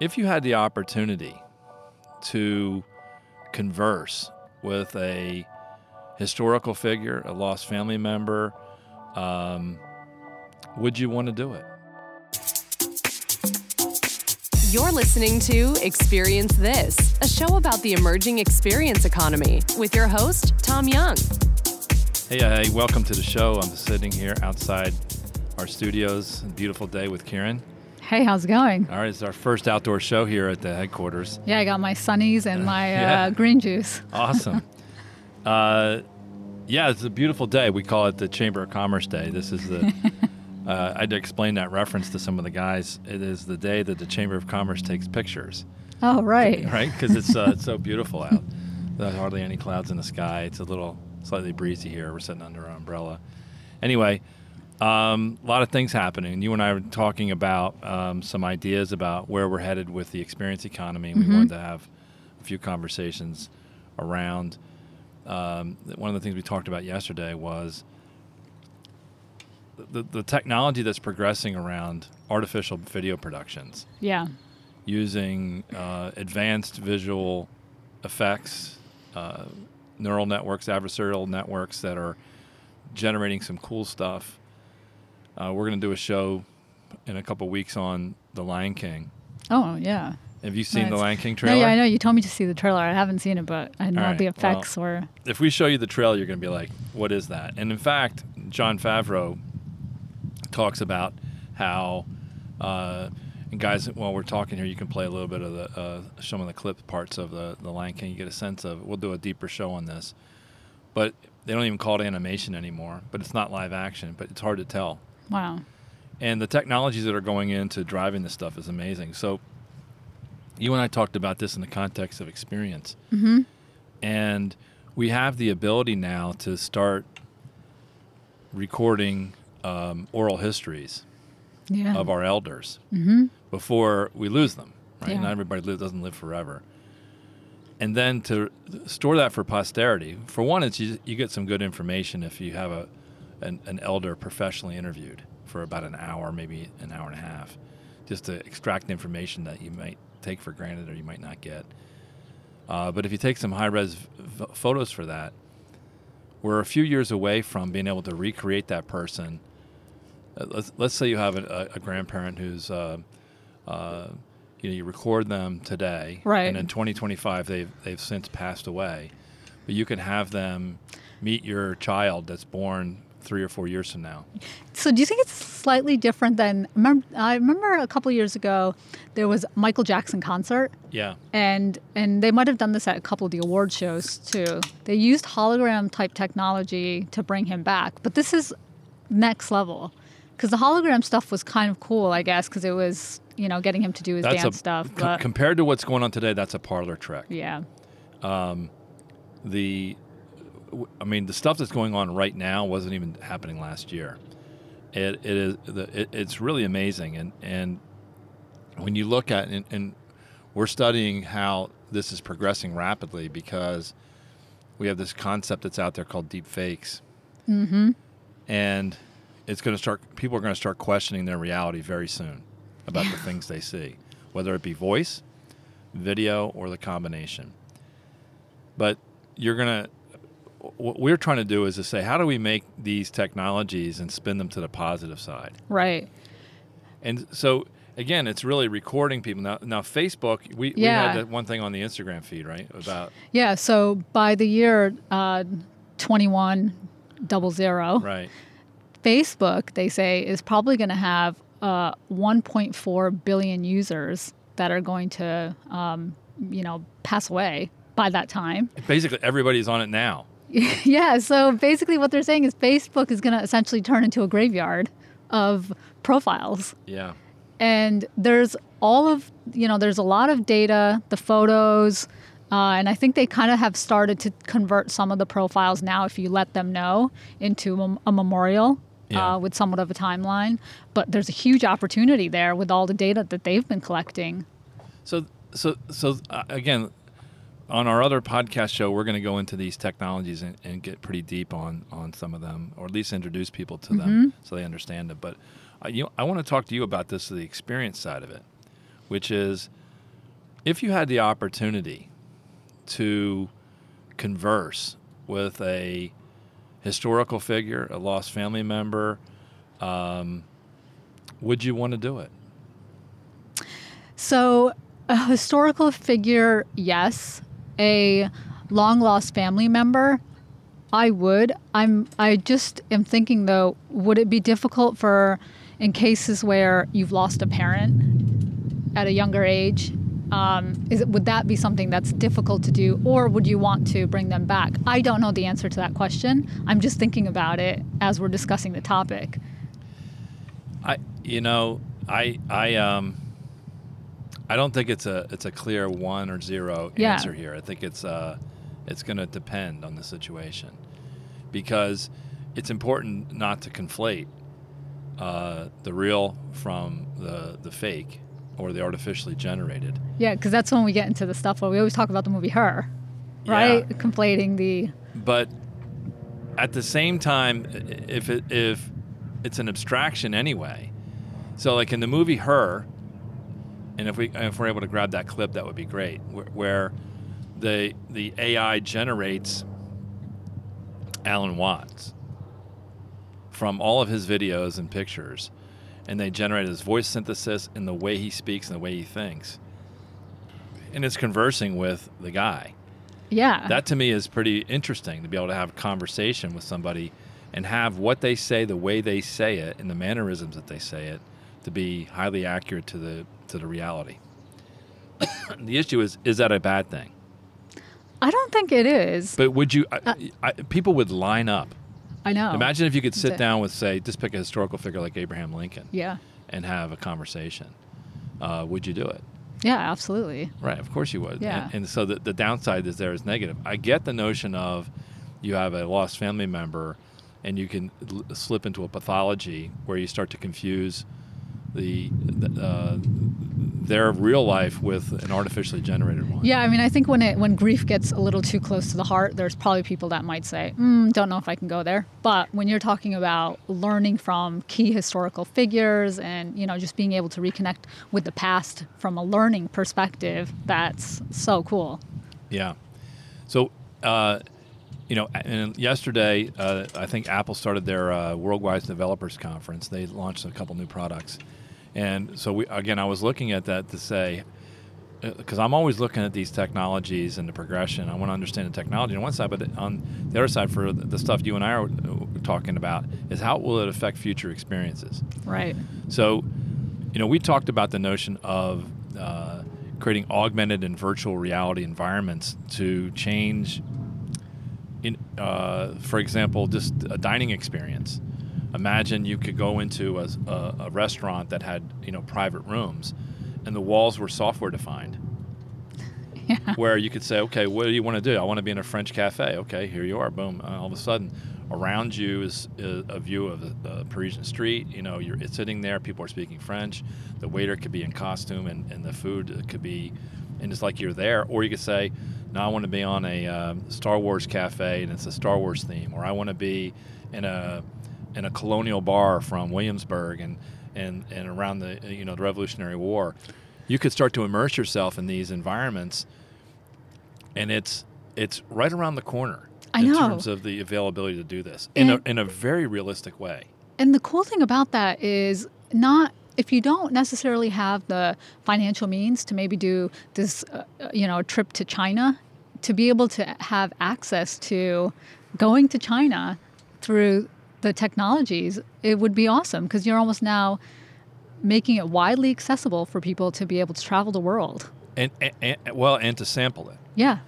if you had the opportunity to converse with a historical figure, a lost family member, um, would you want to do it? You're listening to Experience This, a show about the emerging experience economy with your host, Tom Young. Hey, hey, welcome to the show. I'm sitting here outside our studios. Beautiful day with Kieran. Hey, how's it going? All right, it's our first outdoor show here at the headquarters. Yeah, I got my sunnies and my Yeah. uh, green juice. Awesome. uh, yeah, it's a beautiful day. We call it the Chamber of Commerce Day. This is the. uh, I had to explain that reference to some of the guys. It is the day that the Chamber of Commerce takes pictures, Oh, right. right? Because it's uh, it's so beautiful out. There's hardly any clouds in the sky. It's a little slightly breezy here. We're sitting under our umbrella. Anyway, um, a lot of things happening. You and I were talking about um, some ideas about where we're headed with the experience economy. We wanted to have a few conversations around. Um, one of the things we talked about yesterday was the, the technology that's progressing around artificial video productions Yeah. using uh, advanced visual effects, uh, neural networks, adversarial networks that are generating some cool stuff. Uh, we're going to do a show in a couple weeks on The Lion King. Oh, yeah. Have you seen The Lion King trailer? No, yeah, I know. You told me to see the trailer. I haven't seen it, but I know right, the well- effects were. If we show you the trailer, you're going to be like, "What is that?" And in fact, Jon Favreau talks about how, uh, and guys, while we're talking here, you can play a little bit of the uh, some of the clip parts of the the Lion King. You get a sense of. We'll do a deeper show on this, but they don't even call it animation anymore. But it's not live action. But it's hard to tell. Wow. And the technologies that are going into driving this stuff is amazing. So, you and I talked about this in the context of experience. Mm-hmm. And we have the ability now to start recording um, oral histories Yeah. of our elders mm-hmm. before we lose them. Right? Yeah. Not everybody live, doesn't live forever. And then to store that for posterity. For one, it's you, you get some good information if you have a an, an elder professionally interviewed for about an hour, maybe an hour and a half, just to extract information that you might take for granted or you might not get. Uh, but if you take some high res v- photos for that, we're a few years away from being able to recreate that person. Uh, let's, let's say you have a, a, grandparent who's, uh, uh, you know, you record them today, Right. And in 2025, they've they've since passed away, but you can have them meet your child that's born three or four years from now. So, do you think it's slightly different than? Remember, I remember a couple years ago there was Michael Jackson concert, Yeah, and and they might have done this at a couple of the award shows too. They used hologram type technology to bring him back, but this is next level because the hologram stuff was kind of cool, I guess, because it was you know getting him to do his that's dance a stuff. co- But compared to what's going on today. That's a parlor trick. yeah, Um, the I mean the stuff that's going on right now wasn't even happening last year. It, it is the, it, it's really amazing and and when you look at and, and we're studying how this is progressing rapidly because we have this concept that's out there called deep fakes. Mm-hmm. And it's going to start people are going to start questioning their reality very soon about the things they see, whether it be voice, video or the combination but you're gonna what we're trying to do is to say how do we make these technologies and spin them to the positive side right. and so again it's really recording people now now facebook we, we had that one thing on the instagram feed right about Yeah. So by the year uh, twenty one double zero, right Facebook they say is probably going to have uh, one point four billion users that are going to um, you know pass away by that time. basically everybody's on it now yeah. So basically, what they're saying is Facebook is going to essentially turn into a graveyard of profiles. yeah and there's all of you know there's a lot of data the photos uh, and i think they kind of have started to convert some of the profiles now if you let them know into a, a memorial Yeah. uh, with somewhat of a timeline but there's a huge opportunity there with all the data that they've been collecting So, so, so uh, again, on our other podcast show, we're going to go into these technologies and, and get pretty deep on on some of them, or at least introduce people to them so they understand it. But uh, you, I want to talk to you about this, the experience side of it, which is if you had the opportunity to converse with a historical figure, a lost family member, um, would you want to do it? So, a historical figure, yes. A long lost family member, I would. I'm. I just am thinking though, would it be difficult for, in cases where you've lost a parent at a younger age? Um, is it, would that be something that's difficult to do, or would you want to bring them back? I don't know the answer to that question. I'm just thinking about it as we're discussing the topic. I, you know, I, I, um, I don't think it's a it's a clear one or zero Yeah. answer here. I think it's uh, it's going to depend on the situation, because it's important not to conflate uh, the real from the the fake or the artificially generated. Yeah, because that's when we get into the stuff where we always talk about the movie Her, right? Yeah. Conflating the But at the same time, if it, if it's an abstraction anyway, so like in the movie Her, and if we if we're able to grab that clip, that would be great. Where, where the the AI generates Alan Watts from all of his videos and pictures, and they generate his voice synthesis and the way he speaks and the way he thinks, and it's conversing with the guy yeah. that to me is pretty interesting to be able to have a conversation with somebody and have what they say the way they say it and the mannerisms that they say it to be highly accurate to the to the reality the issue is is that a bad thing I don't think it is. but would you Uh, I, I, people would line up I know. imagine if you could sit down with say just pick a historical figure like abraham lincoln Yeah. and have a conversation uh, would you do it Yeah, absolutely. Right, of course you would. Yeah. And, and so the, the downside is there is negative. I get the notion of you have a lost family member and you can l- slip into a pathology where you start to confuse the, uh, their real life with an artificially generated one. Yeah, I mean, I think when it when grief gets a little too close to the heart, there's probably people that might say, mm, "Don't know if I can go there." But when you're talking about learning from key historical figures and you know just being able to reconnect with the past from a learning perspective, that's so cool. Yeah. So, uh, you know, and yesterday, uh, I think Apple started their uh, Worldwide Developers Conference. They launched a couple new products, and so we again, I was looking at that to say, because I'm always looking at these technologies and the progression. I want to understand the technology on one side, but on the other side, for the stuff you and I are uh, talking about, is how will it affect future experiences? Right. So, you know, we talked about the notion of uh, creating augmented and virtual reality environments to change, in, uh, for example, just a dining experience. Imagine you could go into a, a, a restaurant that had, you know, private rooms, and the walls were software defined. Where you could say, okay, what do you want to do? I want to be in a French cafe. Okay, here you are. Boom. Uh, all of a sudden, around you is a, a view of the, the Parisian street. You know, you're it's sitting there. People are speaking French. The waiter could be in costume, and, and the food could be, and it's like you're there. Or you could say, no, I want to be on a um, Star Wars cafe, and it's a Star Wars theme. Or I want to be in a in a colonial bar from Williamsburg, and and and around the you know the Revolutionary War. You could start to immerse yourself in these environments, and it's it's right around the corner I in know. terms of the availability to do this in a, in a very realistic way. And the cool thing about that is not if you don't necessarily have the financial means to maybe do this, uh, you know, trip to China, to be able to have access to going to China through the technologies, it would be awesome because you're almost now making it widely accessible for people to be able to travel the world. And, and, and well, and to sample it. Yeah.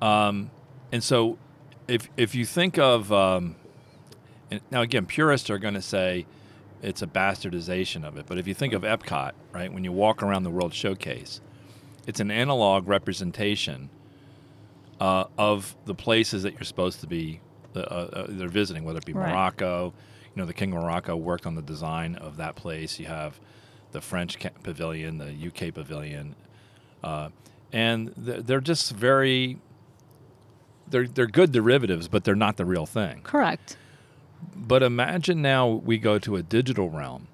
Um, and so, if if you think of um, and now again, purists are going to say it's a bastardization of it. But if you think of Epcot, right, when you walk around the World Showcase, it's an analog representation uh, of the places that you're supposed to be uh, uh, they're visiting, whether it be Right. Morocco. You know, the King of Morocco worked on the design of that place. You have the French pavilion, the UK pavilion, uh, and they're just very. They're they're good derivatives, but they're not the real thing. Correct. But imagine now we go to a digital realm,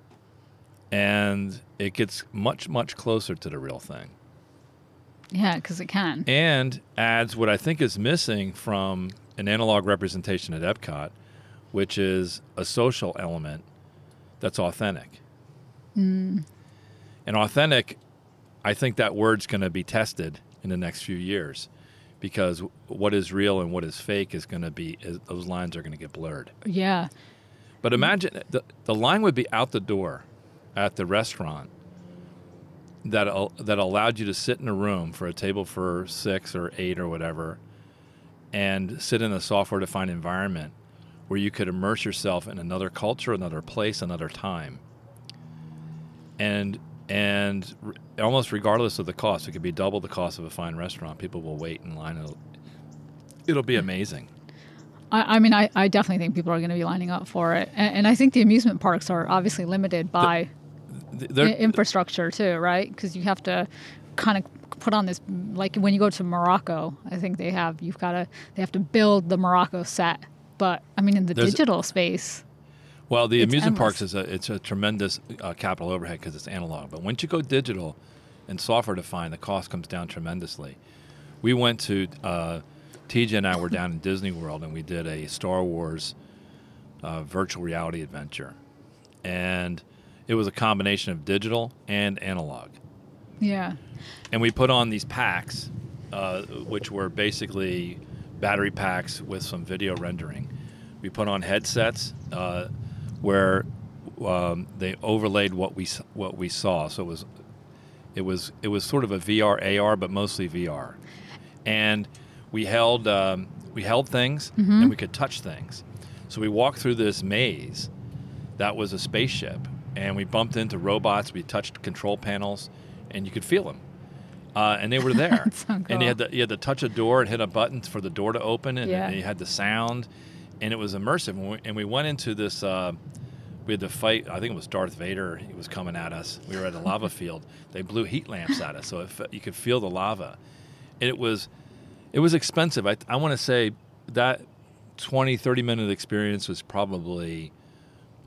and it gets much much closer to the real thing. Yeah, because it can. and adds what I think is missing from an analog representation at Epcot, which is a social element that's authentic. Hmm. And authentic, I think that word's going to be tested in the next few years because what is real and what is fake is going to be, is, those lines are going to get blurred. Yeah. But imagine the, the line would be out the door at the restaurant that that allowed you to sit in a room for a table for six or eight or whatever, and sit in a software defined environment where you could immerse yourself in another culture, another place, another time. And and r- almost regardless of the cost, it could be double the cost of a fine restaurant. People will wait in line. It'll, it'll be hmm. amazing. I, I mean, I, I definitely think people are going to be lining up for it. And, and I think the amusement parks are obviously limited by Th- i- they're- infrastructure too, right? Because you have to kind of put on this, like when you go to Morocco, I think they have, you've got to, they have to build the Morocco set. But I mean, in the There's- digital space, Well, the amusement endless. parks is a it's a tremendous uh, capital overhead because it's analog. But once you go digital and software defined, the cost comes down tremendously. We went to uh, TJ and I were down in Disney World and we did a Star Wars uh, virtual reality adventure, and it was a combination of digital and analog. Yeah. And we put on these packs, uh, which were basically battery packs with some video rendering. We put on headsets uh, where um, they overlaid what we what we saw. So it was it was it was sort of a VR AR, but mostly VR. And we held um, we held things and we could touch things. So we walked through this maze that was a spaceship, and we bumped into robots. We touched control panels, and you could feel them. Uh, and they were there, so and you had to you had to touch a door and hit a button for the door to open, and, Yeah. and you had the sound, and it was immersive. And we, and we went into this. Uh, we had to fight. I think it was Darth Vader. He was coming at us. We were at a lava field. They blew heat lamps at us, so it, you could feel the lava. And it was, it was expensive. I, I want to say that 20, 30 minute experience was probably,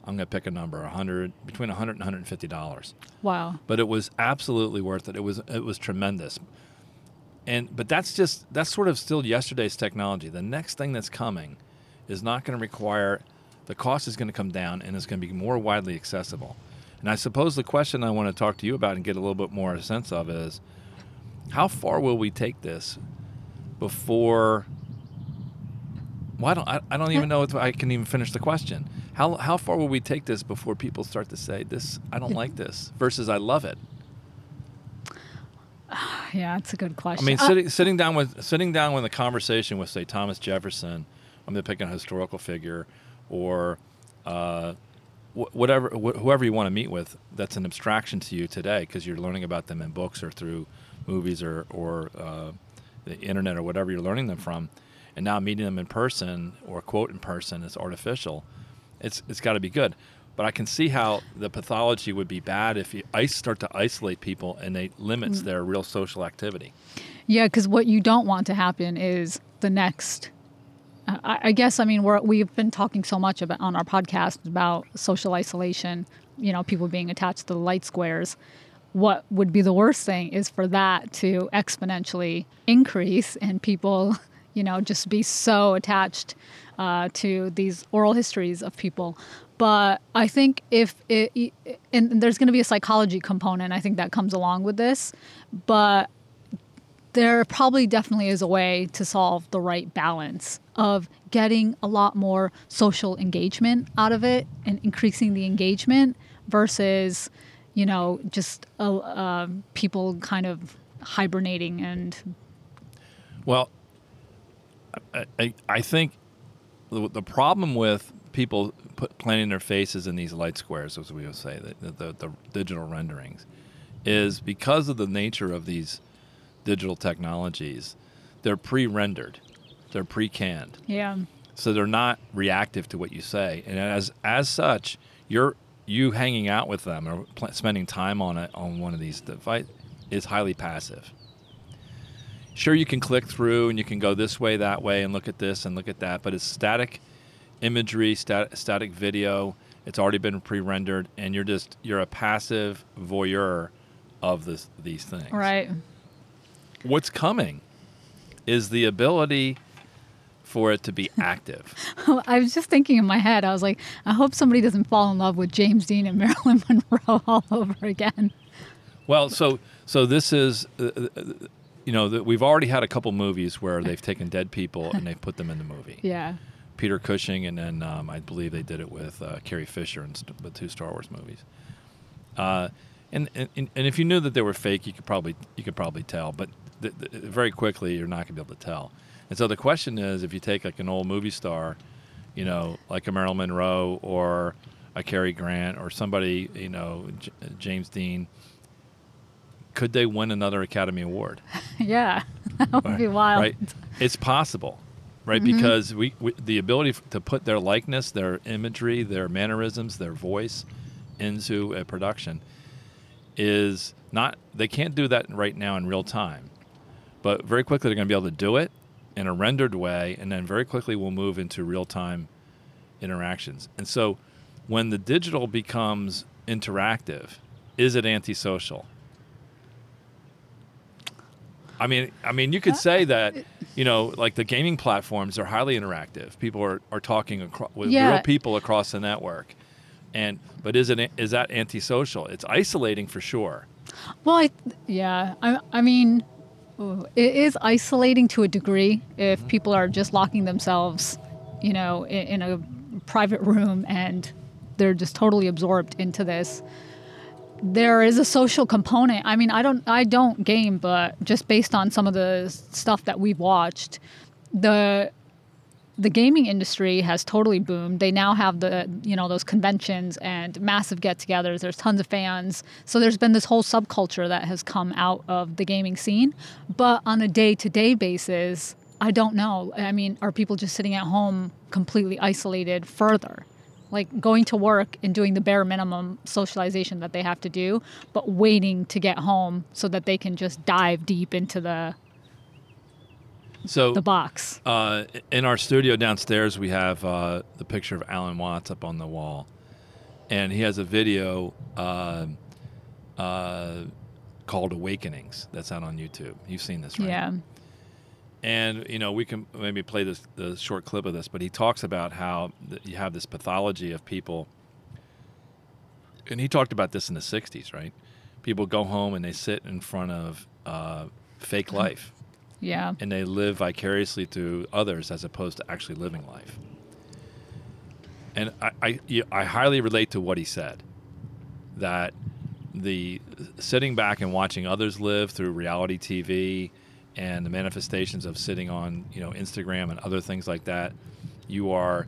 I'm going to pick a number, 100 between 100 and 150 dollars. Wow. But it was absolutely worth it. It was it was tremendous. And but that's just that's sort of still yesterday's technology. The next thing that's coming is not going to require the cost is going to come down and it's going to be more widely accessible. And I suppose the question I want to talk to you about and get a little bit more sense of is how far will we take this before well, I don't, I, I don't even know if I can even finish the question. How, how far will we take this before people start to say, this, I don't like this, versus I love it? Yeah, it's a good question. I mean, Uh, sitting, sitting down with sitting down with a conversation with, say, Thomas Jefferson. I'm going to pick a historical figure, or uh, wh- whatever, wh- whoever you want to meet with. That's an abstraction to you today because you're learning about them in books or through movies or or uh, the internet or whatever you're learning them from. And now meeting them in person or quote in person is artificial. It's it's got to be good. But I can see how the pathology would be bad if you ice start to isolate people and they limits mm. their real social activity. Yeah, because what you don't want to happen is the next. I, I guess I mean we're, we've been talking so much about on our podcast about social isolation. You know, people being attached to the light squares. What would be the worst thing is for that to exponentially increase and people, you know, just be so attached uh, to these oral histories of people. But I think if it, and there's going to be a psychology component, I think that comes along with this. But there probably definitely is a way to solve the right balance of getting a lot more social engagement out of it and increasing the engagement versus you know just uh, uh, people kind of hibernating and Well, I, I, I think the, the problem with people put, planting their faces in these light squares, as we would say, the, the, the digital renderings, is because of the nature of these digital technologies, they're pre-rendered, they're pre-canned, yeah. So they're not reactive to what you say, and as as such, you're you hanging out with them or pl- spending time on it on one of these devices is highly passive sure you can click through and you can go this way that way and look at this and look at that but it's static imagery stat- static video it's already been pre-rendered and you're just you're a passive voyeur of this these things right what's coming is the ability for it to be active. I was just thinking in my head, I was like, I hope somebody doesn't fall in love with James Dean and Marilyn Monroe all over again. Well, so so this is, uh, uh, you know, that we've already had a couple movies where they've taken dead people and they've put them in the movie. Yeah. Peter Cushing, and then um, I believe they did it with uh, Carrie Fisher in st- the two Star Wars movies. Uh, and, and and if you knew that they were fake, you could probably you could probably tell, but th- th- very quickly you're not gonna be able to tell. And so the question is, if you take like an old movie star, you know, like a Marilyn Monroe or a Cary Grant or somebody, you know, J- James Dean, could they win another Academy Award? Yeah. that would be wild. Right? It's possible, right? Mm-hmm. Because we, we the ability to put their likeness, their imagery, their mannerisms, their voice into a production is not. They can't do that right now in real time, but very quickly they're going to be able to do it in a rendered way, and then very quickly we'll move into real time interactions. And so, when the digital becomes interactive, is it antisocial? I mean, I mean, you could say that, you know, like the gaming platforms are highly interactive. People are, are talking acro- with Yeah. real people across the network, and but is it is that antisocial? It's isolating for sure. Well, I, yeah. I, I mean, ooh, it is isolating to a degree if mm-hmm. people are just locking themselves, you know, in, in a private room and they're just totally absorbed into this. There is a social component. I mean, I don't, I don't game, but just based on some of the stuff that we've watched, the the gaming industry has totally boomed. They now have the you know those conventions and massive get-togethers. There's tons of fans. So there's been this whole subculture that has come out of the gaming scene. But on a day-to-day basis, I don't know. I mean, are people just sitting at home completely isolated further? Like going to work and doing the bare minimum socialization that they have to do, but waiting to get home so that they can just dive deep into the So the box. Uh, in our studio downstairs, we have uh, the picture of Alan Watts up on the wall, and he has a video uh, uh, called "Awakenings" that's out on YouTube. You've seen this, right? Yeah. And you know, we can maybe play this the short clip of this, but he talks about how you have this pathology of people, and he talked about this in the '60s, right? People go home and they sit in front of uh, fake life Yeah. and they live vicariously through others as opposed to actually living life. And I, I, I highly relate to what he said that the sitting back and watching others live through reality TV and the manifestations of sitting on you know Instagram and other things like that, you are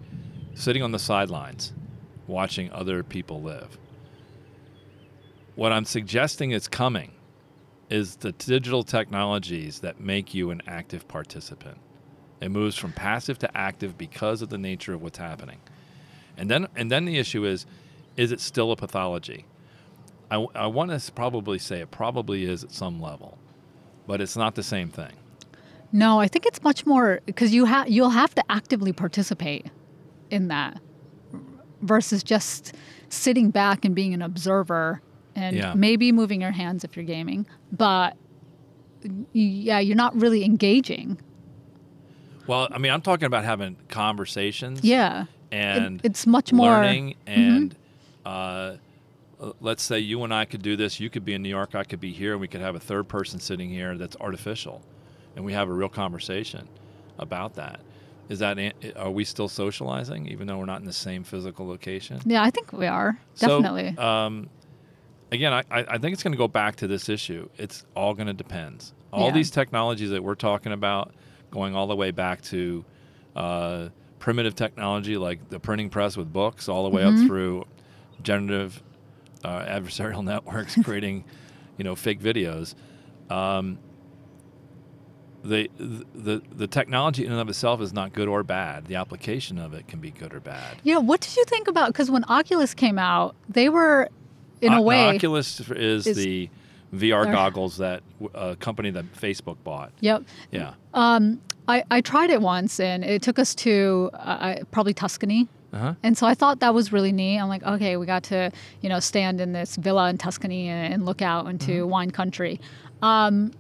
sitting on the sidelines watching other people live. What I'm suggesting is coming is the digital technologies that make you an active participant. It moves from passive to active because of the nature of what's happening. And then and then the issue is is it still a pathology? I, I want to probably say it probably is at some level, but it's not the same thing. No, I think it's much more because you have you'll have to actively participate in that versus just sitting back and being an observer and Yeah. maybe moving your hands if you're gaming, but yeah, you're not really engaging. Well, I mean, I'm talking about having conversations. Yeah. It- and it's much more Mm-hmm. learning and uh, uh, let's say you and I could do this. You could be in New York, I could be here, and we could have a third person sitting here that's artificial, and we have a real conversation about that. Is that are we still socializing even though we're not in the same physical location? Yeah, I think we are. So, Definitely. um, again, I, I I think it's going to go back to this issue. It's all going to depend. All Yeah. these technologies that we're talking about, going all the way back to uh, primitive technology like the printing press with books, all the way Mm-hmm. up through generative uh, adversarial networks creating, you know, fake videos. Um, the, the the technology in and of itself is not good or bad. The application of it can be good or bad. yeah, what did you think about because when Oculus came out, they were in O- a way Oculus is, is- the VR goggles that a company that Facebook bought. Yep. Yeah. I, I tried it once and it took us to uh, probably Tuscany. Uh-huh. And so I thought that was really neat. I'm like, okay, we got to, you know, stand in this villa in Tuscany and, and look out into Mm-hmm. wine country. Um,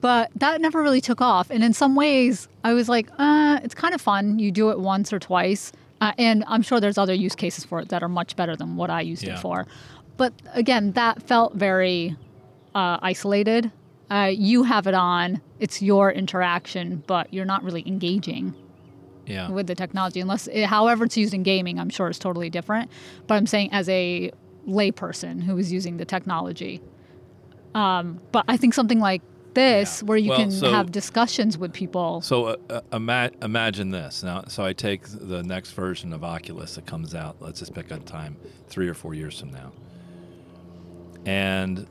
but that never really took off. And in some ways, I was like, uh, it's kind of fun. You do it once or twice. Uh, and I'm sure there's other use cases for it that are much better than what I used Yeah. it for. But again, that felt very uh, isolated. Uh, you have it on, it's your interaction, but you're not really engaging Yeah. with the technology unless it, however it's used in gaming i'm sure is totally different but i'm saying as a layperson who is using the technology um, but i think something like this Yeah. where you Well, can so- have discussions with people So uh, uh, ima- imagine this. Now, so I take the next version of Oculus that comes out. Let's just pick a time, three or four years from now. And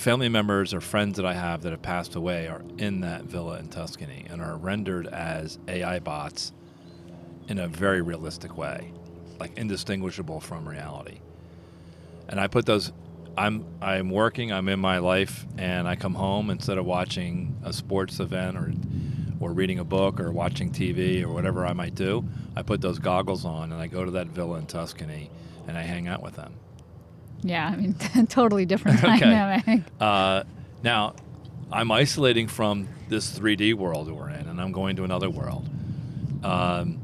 family members or friends that I have that have passed away are in that villa in Tuscany and are rendered as AI bots in a very realistic way, like indistinguishable from reality. And I put those. I'm I'm working. I'm in my life, and I come home instead of watching a sports event or or reading a book or watching TV or whatever I might do. I put those goggles on and I go to that villa in Tuscany and I hang out with them. Yeah i mean totally different Okay. dynamic Uh, now, I'm isolating from this 3D world we're in, and I'm going to another world. Um,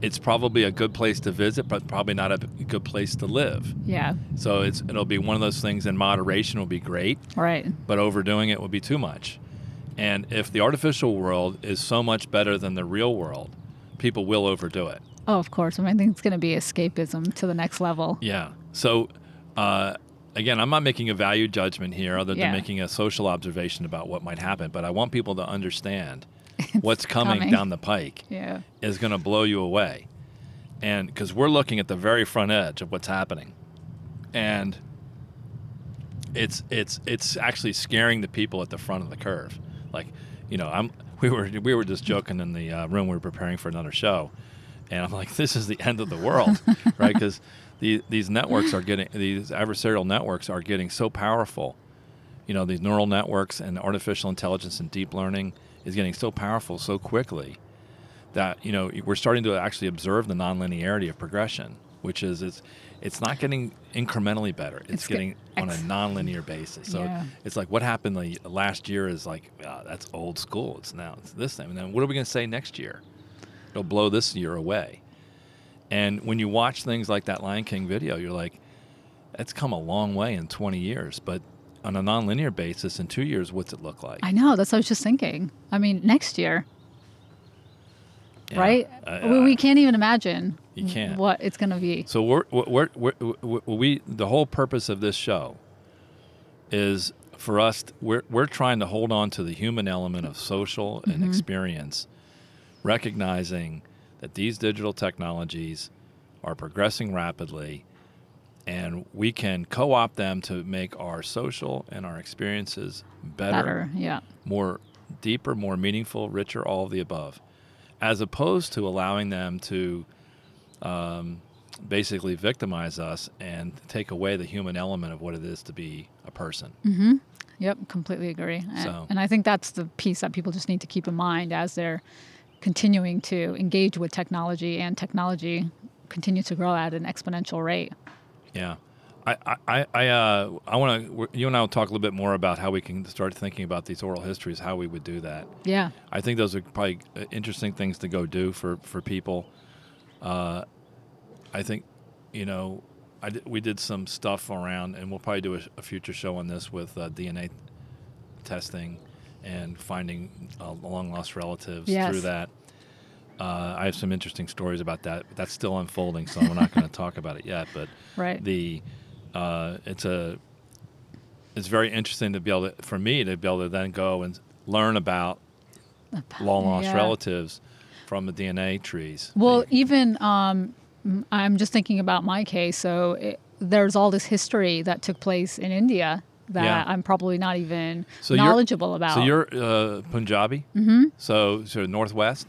it's probably a good place to visit, but probably not a good place to live. yeah So it's it'll be one of those things. In moderation will be great, right but overdoing it will be too much. And if the artificial world is so much better than the real world, people will overdo it. oh of course I, mean, I think it's going to be escapism to the next level Yeah. So, uh, again, I'm not making a value judgment here other than Yeah. making a social observation about what might happen, but I want people to understand what's coming, coming. down the pike yeah is going to blow you away. And because we're looking at the very front edge of what's happening. And it's it's it's actually scaring the people at the front of the curve. Like, you know, I'm we were we were just joking in the uh, room we were preparing for another show, and I'm like, this is the end of the world, right? Because the, these networks are getting these adversarial networks are getting so powerful. You know, these neural networks and artificial intelligence and deep learning is getting so powerful so quickly that you know we're starting to actually observe the nonlinearity of progression, which is it's it's not getting incrementally better. It's, It's get- getting on a nonlinear basis. So Yeah. it's like what happened the last year is like ah, that's old school. It's now it's this thing. And then what are we going to say next year? It'll blow this year away. And when you watch things like that Lion King video, you're like, it's come a long way in 20 years. But on a nonlinear basis, in two years, what's it look like? i know that's what i was just thinking i mean next year Yeah. right Uh, we, we can't even imagine You can't. what it's going to be So we're, we're, we're, we the whole purpose of this show is for us. We're we're trying to hold on to the human element of social and experience, recognizing that these digital technologies are progressing rapidly, and we can co-opt them to make our social and our experiences better yeah more deeper, more meaningful, richer, all of the above, as opposed to allowing them to um, basically victimize us and take away the human element of what it is to be a person. Yep, completely agree. And- So- And I think that's the piece that people just need to keep in mind as they're continuing to engage with technology and technology continue to grow at an exponential rate. Yeah. I, I, I, I, uh, I want to, you and I will talk a little bit more about how we can start thinking about these oral histories, how we would do that. Yeah. I think those are probably uh, interesting things to go do for, for people. Uh, I think, you know, I did, we did some stuff around, and we'll probably do a, a future show on this with uh, DNA testing and finding uh, long lost relatives Yes. through that. Uh, I have some interesting stories about that. That's still unfolding, so we're not going to talk about it yet. But Right. the uh, it's a it's very interesting to be able to for me to be able to then go and learn about long lost Yeah. relatives from the DNA trees. Well, even um, I'm just thinking about my case. So it, there's all this history that took place in India that Yeah. I'm probably not even So knowledgeable about. So you're uh, Punjabi. Mm-hmm. So so northwest.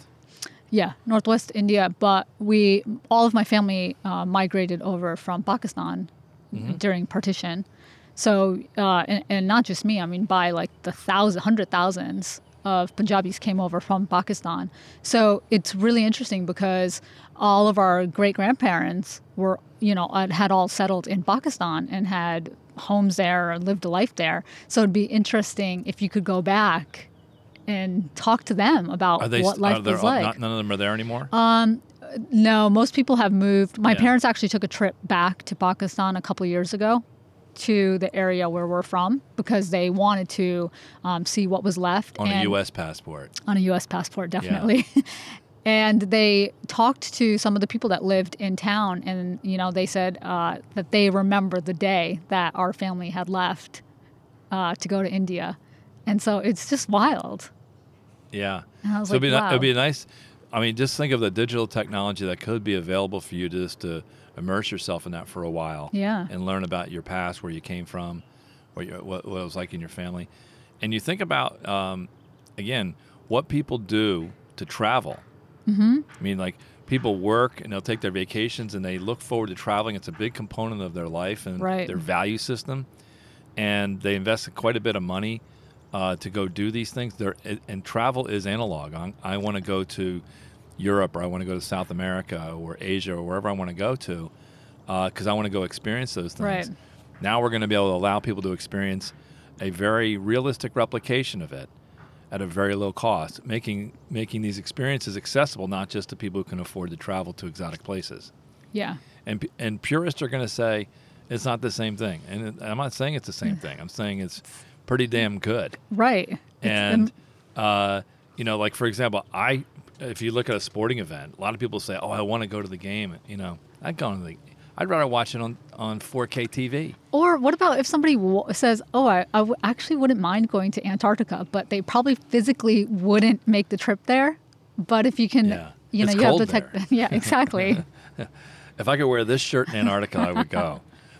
Yeah, Northwest India. But we, all of my family uh, migrated over from Pakistan during partition. So, uh, and, and not just me, I mean, by like the thousand, hundred thousands of Punjabis came over from Pakistan. So it's really interesting because all of our great grandparents were, you know, had all settled in Pakistan and had homes there or lived a life there. So it'd be interesting if you could go back and talk to them about Are they? what life are there was like. not- none of them are there anymore. No, most people have moved. My Yeah. parents actually took a trip back to Pakistan a couple years ago to the area where we're from because they wanted to um, see what was left on a U.S. passport. on a U.S. passport, definitely. and they talked to some of the people that lived in town, and you know, they said uh, that they remember the day that our family had left uh, to go to India, and so it's just wild. Yeah. And I was so it'd, be, wow. it'd be nice. I mean, just think of the digital technology that could be available for you just to immerse yourself in that for a while. Yeah. And learn about your past, where you came from, what, you, what, what it was like in your family. And you think about, um, again, what people do to travel. Mm-hmm. I mean, like people work and they'll take their vacations and they look forward to traveling. It's a big component of their life and Right. their value system. And they invest quite a bit of money uh, to go do these things. There and travel is analog. I, I want to go to Europe or I want to go to South America or Asia or wherever I want to go to because I want to go experience those things. Right. Now we're going to be able to allow people to experience a very realistic replication of it at a very low cost, making making these experiences accessible not just to people who can afford to travel to exotic places. Yeah, And and purists are going to say it's not the same thing. And I'm not saying it's the Mm. same thing. I'm saying it's pretty damn good. right. And uh, you know, like for example, I if you look at a sporting event, a lot of people say, "Oh, I want to go to the game." You know, I'd go to the. I'd rather watch it on on 4K TV. Or what about if somebody w- says, "Oh, I, I w- actually wouldn't mind going to Antarctica," but they probably physically wouldn't make the trip there. But if you can, Yeah. you know, It's you have the tech. Yeah, exactly. If I could wear this shirt in Antarctica, I would go.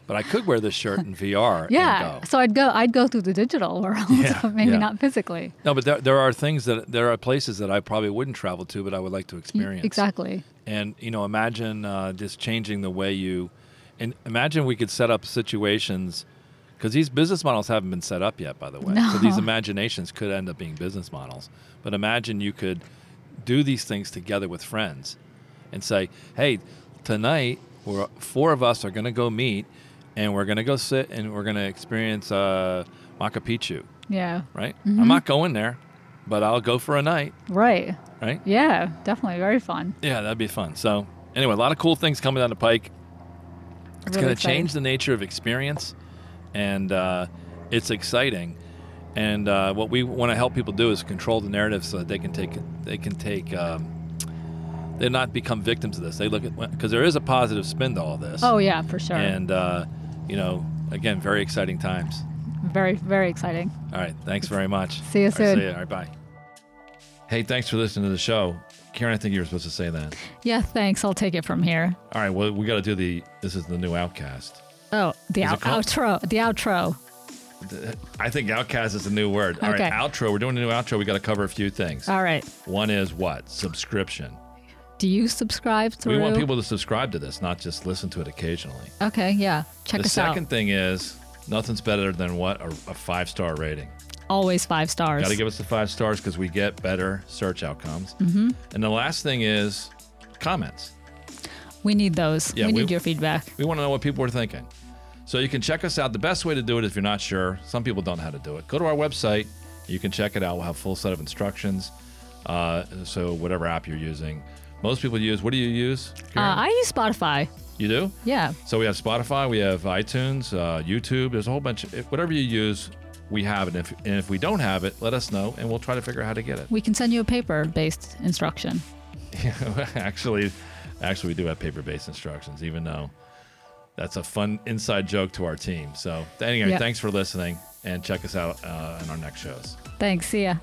But I could wear this shirt in VR yeah. and go. So I'd go. I'd go through the digital world, Yeah, maybe yeah. not physically. No, but there, there are things that there are places that I probably wouldn't travel to, but I would like to experience. Exactly. And you know, imagine uh, just changing the way you, and imagine we could set up situations, because these business models haven't been set up yet, by the way. No. So these imaginations could end up being business models. But imagine you could do these things together with friends, and say, "Hey, tonight, we're four of us are going to go meet, and we're going to go sit and we're going to experience uh, Machu Picchu." Yeah. Right? Mm-hmm. I'm not going there, but I'll go for a night. Right. Right? Yeah. Definitely. Very fun. Yeah, that'd be fun. So, anyway, a lot of cool things coming down the pike. It's Really going to exciting. change the nature of experience, and uh, it's exciting. And uh, what we want to help people do is control the narrative so that they can take they can take um, they not become victims of this. They look at because there is a positive spin to all this. Oh yeah, for sure. and uh, you know, again, very exciting times. very very exciting. All right, thanks very much. See you All right, soon. see you. All right, bye. Hey, thanks for listening to the show, Karen. I think you were supposed to say that. Yeah. Thanks. I'll take it from here. All right, well, we got to do the. This is the new Outcast. Oh, the out- outro. The outro. I think Outcast is a new word. All right, Okay. outro. We're doing a new outro. We got to cover a few things. All right. One is what? Subscription. Do you subscribe through? We want people to subscribe to this, not just listen to it occasionally. Okay. Yeah. Check us out. the second thing is nothing's better than what? A, a five star rating. Always five stars. Got to give us the five stars because we get better search outcomes. Mm-hmm. And the last thing is comments. we need those. Yeah, we need your feedback. We want to know what people are thinking. So you can check us out. The best way to do it if you're not sure, some people don't know how to do it. Go to our website. You can check it out. We'll have a full set of instructions. Uh, so whatever app you're using, most people use. What do you use? Uh, I use Spotify. you do. Yeah. So we have Spotify, we have iTunes, uh, YouTube. There's a whole bunch. Of, whatever you use, we have it. If, and if we don't have it, let us know, and we'll try to figure out how to get it. We can send you a paper-based instruction. actually, actually, we do have paper-based instructions, even though that's a fun inside joke to our team. So anyway, Yeah. thanks for listening, and check us out uh, in our next shows. Thanks. See ya.